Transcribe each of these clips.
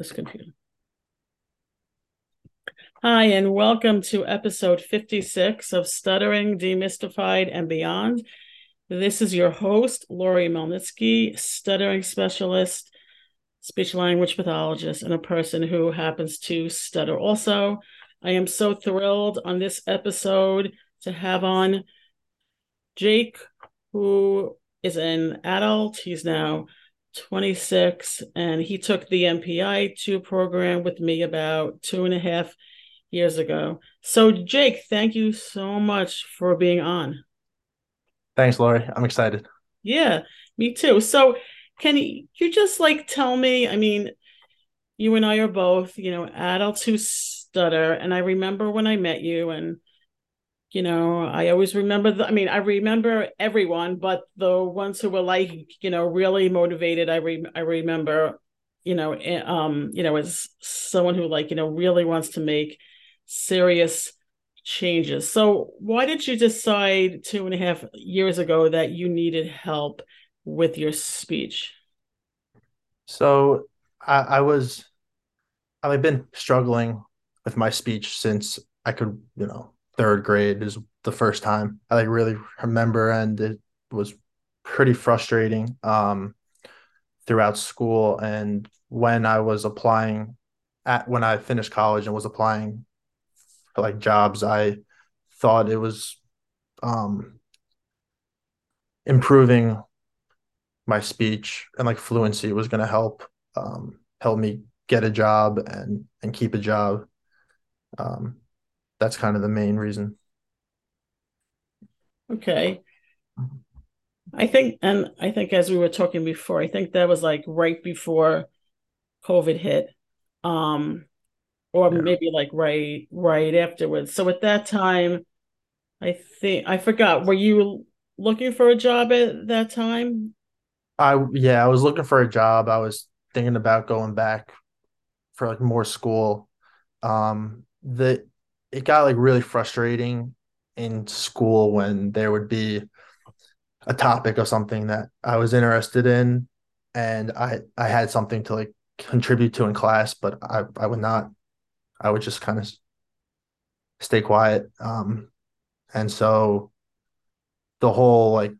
this computer. Hi, and welcome to episode 56 of Stuttering, Demystified, and Beyond. This is your host, Lori Melnitsky, stuttering specialist, speech language pathologist, and a person who happens to stutter also. I am so thrilled on this episode to have on Jake, who is an adult. He's now 26, and he took the MPI 2 program with me about two and a half years ago. So, Jake, thank you so much for being on. Thanks, Lori. I'm excited. Yeah, me too. So, can you just like tell me? I mean, you and I are both, you know, adults who stutter. And I remember when I met you, and you know, I always remember the, I mean, I remember everyone, but the ones who were like, you know, really motivated, I re, I remember, you know, eh, um, you know, as someone who like, you know, really wants to make serious changes. So why did you decide two and a half years ago that you needed help with your speech? So I, I was I've been struggling with my speech since I could, you know, third grade is the first time I like really remember, and it was pretty frustrating um, throughout school. And when I was applying at when I finished college and was applying for like jobs, I thought it was um, improving my speech and like fluency was going to help um, help me get a job and and keep a job. Um, that's kind of the main reason. Okay. I think, and I think as we were talking before, I think that was like right before COVID hit, um, or yeah. maybe like right right afterwards. So at that time, I think I forgot. Were you looking for a job at that time? I yeah, I was looking for a job. I was thinking about going back for like more school. Um, the it got like really frustrating in school when there would be a topic of something that I was interested in and I I had something to like contribute to in class, but I I would not. I would just kind of stay quiet. Um, and so the whole like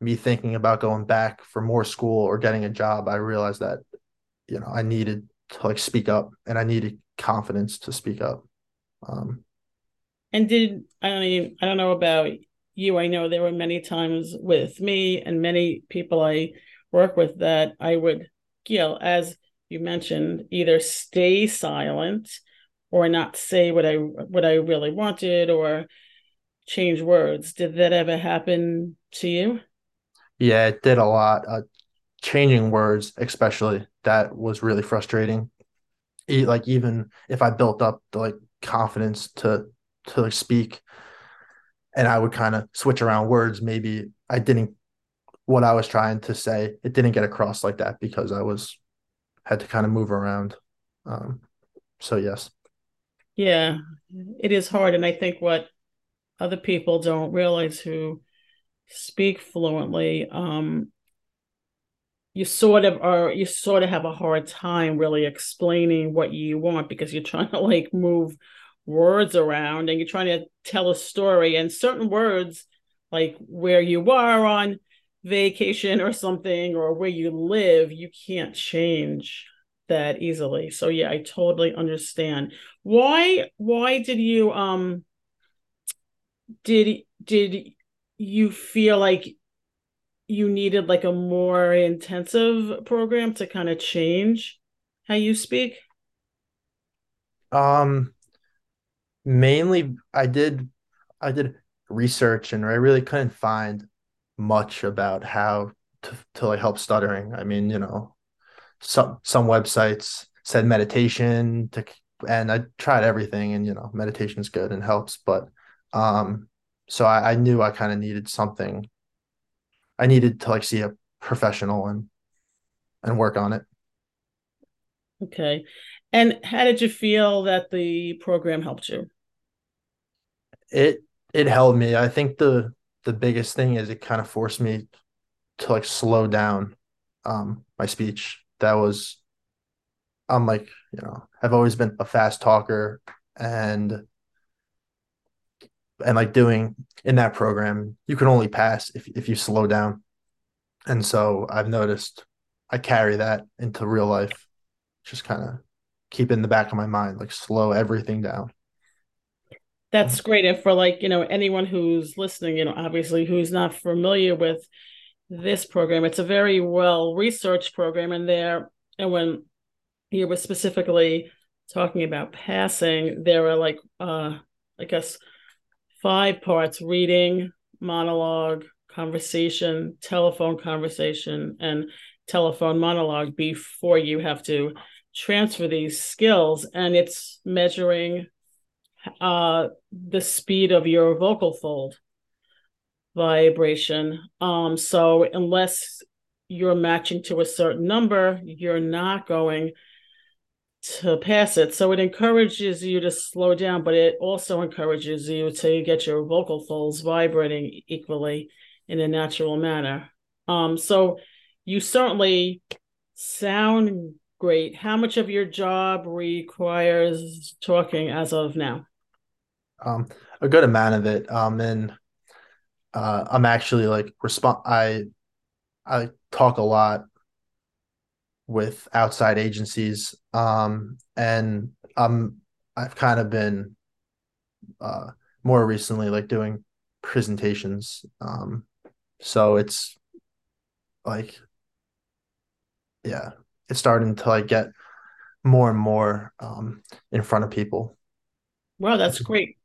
me thinking about going back for more school or getting a job, I realized that you know I needed to like speak up and I needed confidence to speak up. Um, and did I don't even I don't know about you. I know there were many times with me and many people I work with that I would, you know, as you mentioned, either stay silent or not say what I what I really wanted or change words. Did that ever happen to you? Yeah, it did a lot. Uh, changing words, especially, that was really frustrating. Like even if I built up the like confidence to to speak and I would kind of switch around words. Maybe I didn't what I was trying to say, it didn't get across like that because I was had to kind of move around. Um, so yes. Yeah, it is hard. And I think what other people don't realize who speak fluently, um, you sort of are you sort of have a hard time really explaining what you want because you're trying to like move words around and you're trying to tell a story and certain words like where you are on vacation or something or where you live you can't change that easily. So yeah i totally understand. Why why did you um did did you feel like you needed like a more intensive program to kind of change how you speak um mainly I did I did research and I really couldn't find much about how to, to like help stuttering. I mean, you know, some some websites said meditation to and I tried everything and you know, meditation's good and helps, but um so I, I knew I kind of needed something. I needed to like see a professional and and work on it. Okay. And how did you feel that the program helped you? it it held me. I think the the biggest thing is it kind of forced me to like slow down um my speech. That was I'm like, you know, I've always been a fast talker and and like doing in that program, you can only pass if if you slow down. And so I've noticed I carry that into real life. Just kind of keep in the back of my mind, like slow everything down. That's great. And for like, you know, anyone who's listening, you know, obviously who's not familiar with this program, it's a very well researched program and there and when you were specifically talking about passing, there are like uh I guess five parts reading, monologue, conversation, telephone conversation, and telephone monologue before you have to transfer these skills. And it's measuring uh, the speed of your vocal fold vibration. Um, so unless you're matching to a certain number, you're not going to pass it. So it encourages you to slow down, but it also encourages you to get your vocal folds vibrating equally in a natural manner. Um, so you certainly sound great. How much of your job requires talking as of now? Um, a good amount of it. Um, and uh, I'm actually like respond. I I talk a lot with outside agencies. Um, and um, I've kind of been uh, more recently like doing presentations. Um, so it's like, yeah, it's starting to like get more and more um, in front of people. Wow, that's great.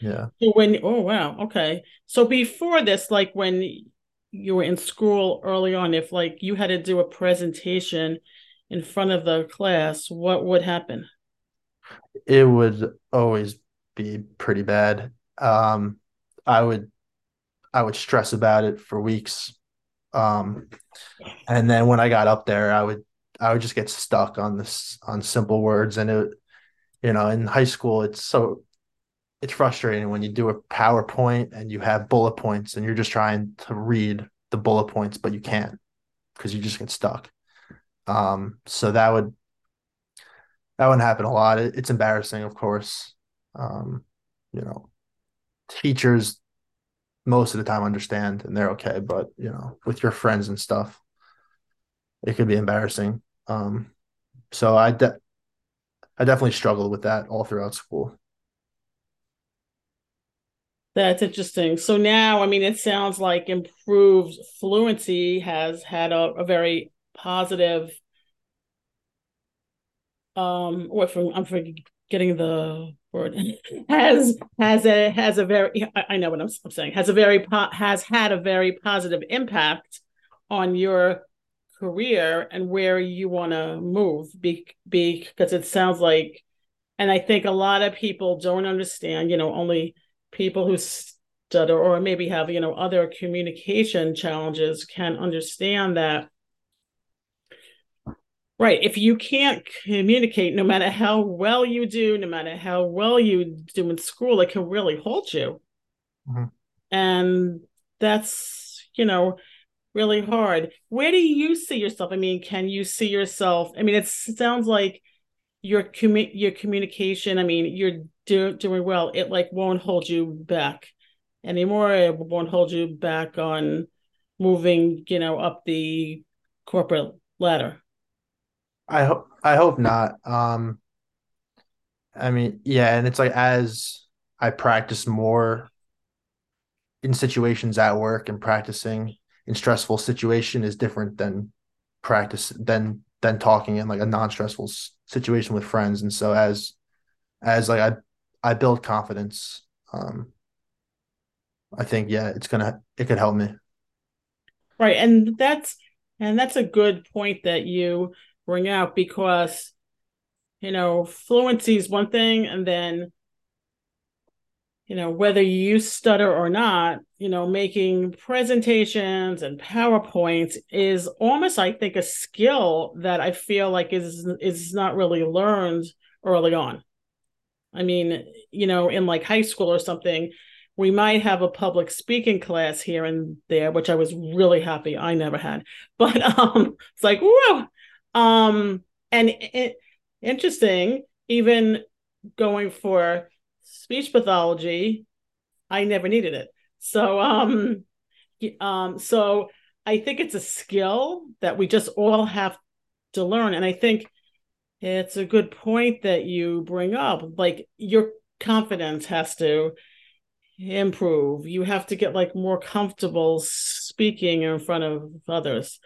Yeah. So when oh wow, okay. So before this, like when you were in school early on, if like you had to do a presentation in front of the class, what would happen? It would always be pretty bad. Um, I would I would stress about it for weeks. Um, and then when I got up there, I would I would just get stuck on this on simple words and it you know, in high school it's so it's frustrating when you do a PowerPoint and you have bullet points and you're just trying to read the bullet points, but you can't because you just get stuck. Um, so that would that wouldn't happen a lot. It, it's embarrassing, of course. Um, you know, teachers most of the time understand and they're okay, but you know, with your friends and stuff, it could be embarrassing. Um, so I de- I definitely struggled with that all throughout school. That's interesting. So now, I mean, it sounds like improved fluency has had a, a very positive. Um, what from I'm forgetting the word has has a has a very I, I know what I'm, I'm, saying has a very po- has had a very positive impact on your career and where you want to move be, because it sounds like and I think a lot of people don't understand you know only people who stutter or maybe have you know other communication challenges can understand that. Right if you can't communicate no matter how well you do no matter how well you do in school it can really hold you. Mm-hmm. and that's you know really hard. Where do you see yourself? I mean can you see yourself? I mean it sounds like your commu- your communication i mean you're do, doing well. It like won't hold you back anymore. It won't hold you back on moving you know up the corporate ladder. I hope i hope not. Um i mean yeah and it's like as i practice more in situations at work and practicing in stressful situation is different than practice than than talking in like a non-stressful situation with friends. And so as as like i i build confidence um i think yeah it's gonna it could help me. Right. And that's and that's a good point that you bring out because you know fluency is one thing and then you know whether you stutter or not you know making presentations and powerpoints is almost i think a skill that i feel like is is not really learned early on i mean you know in like high school or something we might have a public speaking class here and there which i was really happy i never had but um it's like whoa um and it interesting. Even going for speech pathology, I never needed it. So um um so I think it's a skill that we just all have to learn. And I think it's a good point that you bring up. Like your confidence has to improve. You have to get like more comfortable speaking in front of others.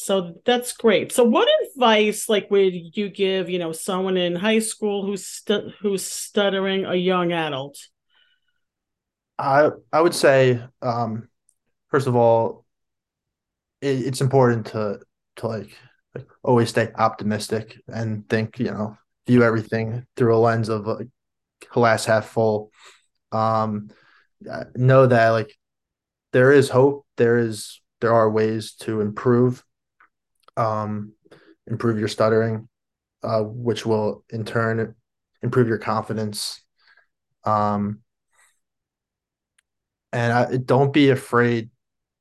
So that's great. So what advice like would you give, you know, someone in high school who's stu- who's stuttering a young adult? I I would say um first of all it, it's important to to like like always stay optimistic and think, you know, view everything through a lens of like glass half full. Um know that like there is hope, there is there are ways to improve um improve your stuttering uh which will in turn improve your confidence. Um and I, don't be afraid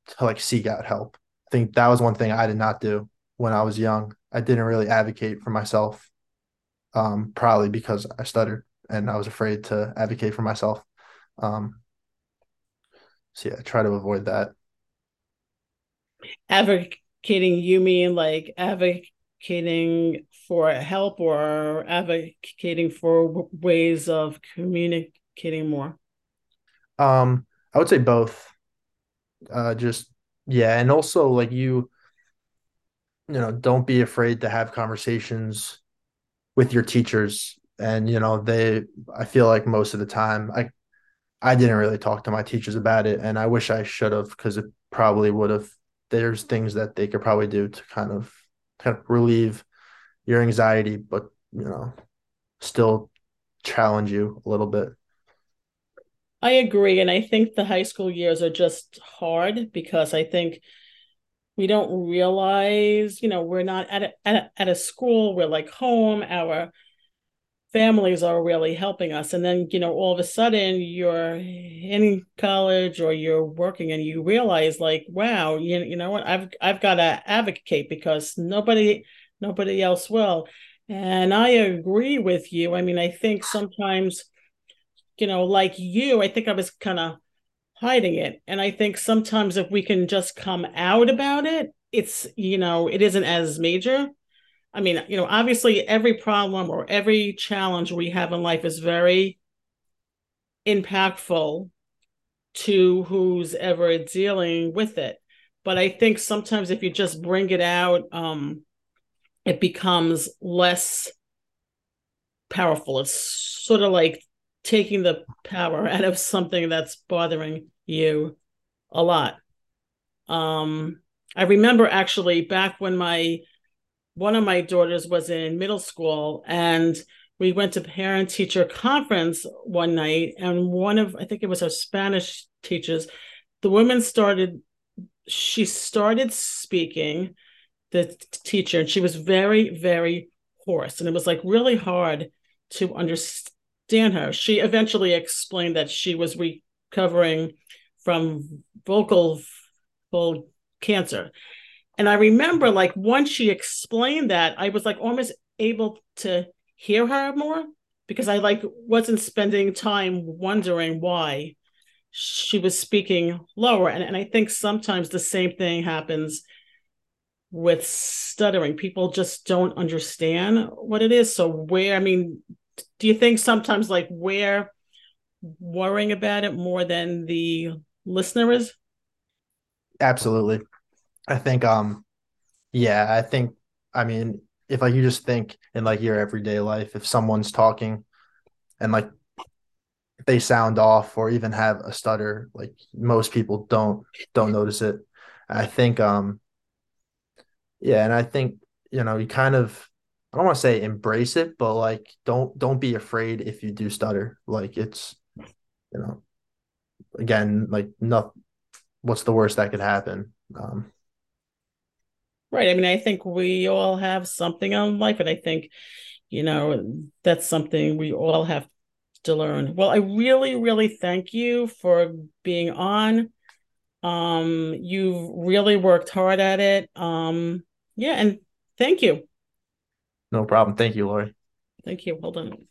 to like seek out help. I think that was one thing I did not do when I was young. I didn't really advocate for myself, um, probably because I stuttered and I was afraid to advocate for myself. Um, so yeah, try to avoid that. Advocating, you mean like advocating for help or advocating for ways of communicating more? Um, I would say both. Uh, just yeah, and also like you, you know, don't be afraid to have conversations with your teachers. And you know, they, I feel like most of the time, I, I didn't really talk to my teachers about it, and I wish I should have because it probably would have. There's things that they could probably do to kind of, kind of relieve your anxiety, but you know, still challenge you a little bit. I agree. And I think the high school years are just hard because I think we don't realize, you know, we're not at a, at a, at a school, we're like home, our families are really helping us. And then, you know, all of a sudden you're in college or you're working and you realize like, wow, you, you know what, I've I've got to advocate because nobody nobody else will. And I agree with you. I mean, I think sometimes you know, like you, I think I was kind of hiding it. And I think sometimes if we can just come out about it, it's, you know, it isn't as major. I mean, you know, obviously every problem or every challenge we have in life is very impactful to who's ever dealing with it. But I think sometimes if you just bring it out, um, it becomes less powerful. It's sort of like taking the power out of something that's bothering you a lot. Um, I remember actually back when my one of my daughters was in middle school and we went to parent teacher conference one night and one of I think it was our Spanish teachers, the woman started she started speaking the teacher and she was very very hoarse and it was like really hard to understand her. She eventually explained that she was recovering from vocal fold cancer. And I remember like once she explained that, I was like almost able to hear her more because I like wasn't spending time wondering why she was speaking lower. And, and I think sometimes the same thing happens with stuttering. People just don't understand what it is. So where I mean, do you think sometimes like we're worrying about it more than the listener is? Absolutely. I think um yeah, I think I mean if like you just think in like your everyday life, if someone's talking and like they sound off or even have a stutter, like most people don't don't notice it. I think um yeah, and I think you know, you kind of I don't want to say embrace it, but like don't don't be afraid if you do stutter. Like it's you know again like nothing what's the worst that could happen. Um, right. I mean, I think we all have something on life, and I think you know that's something we all have to learn. Well, I really, really thank you for being on. Um, you've really worked hard at it. Um, yeah, and thank you. No problem. Thank you, Lori. Thank you. Hold on.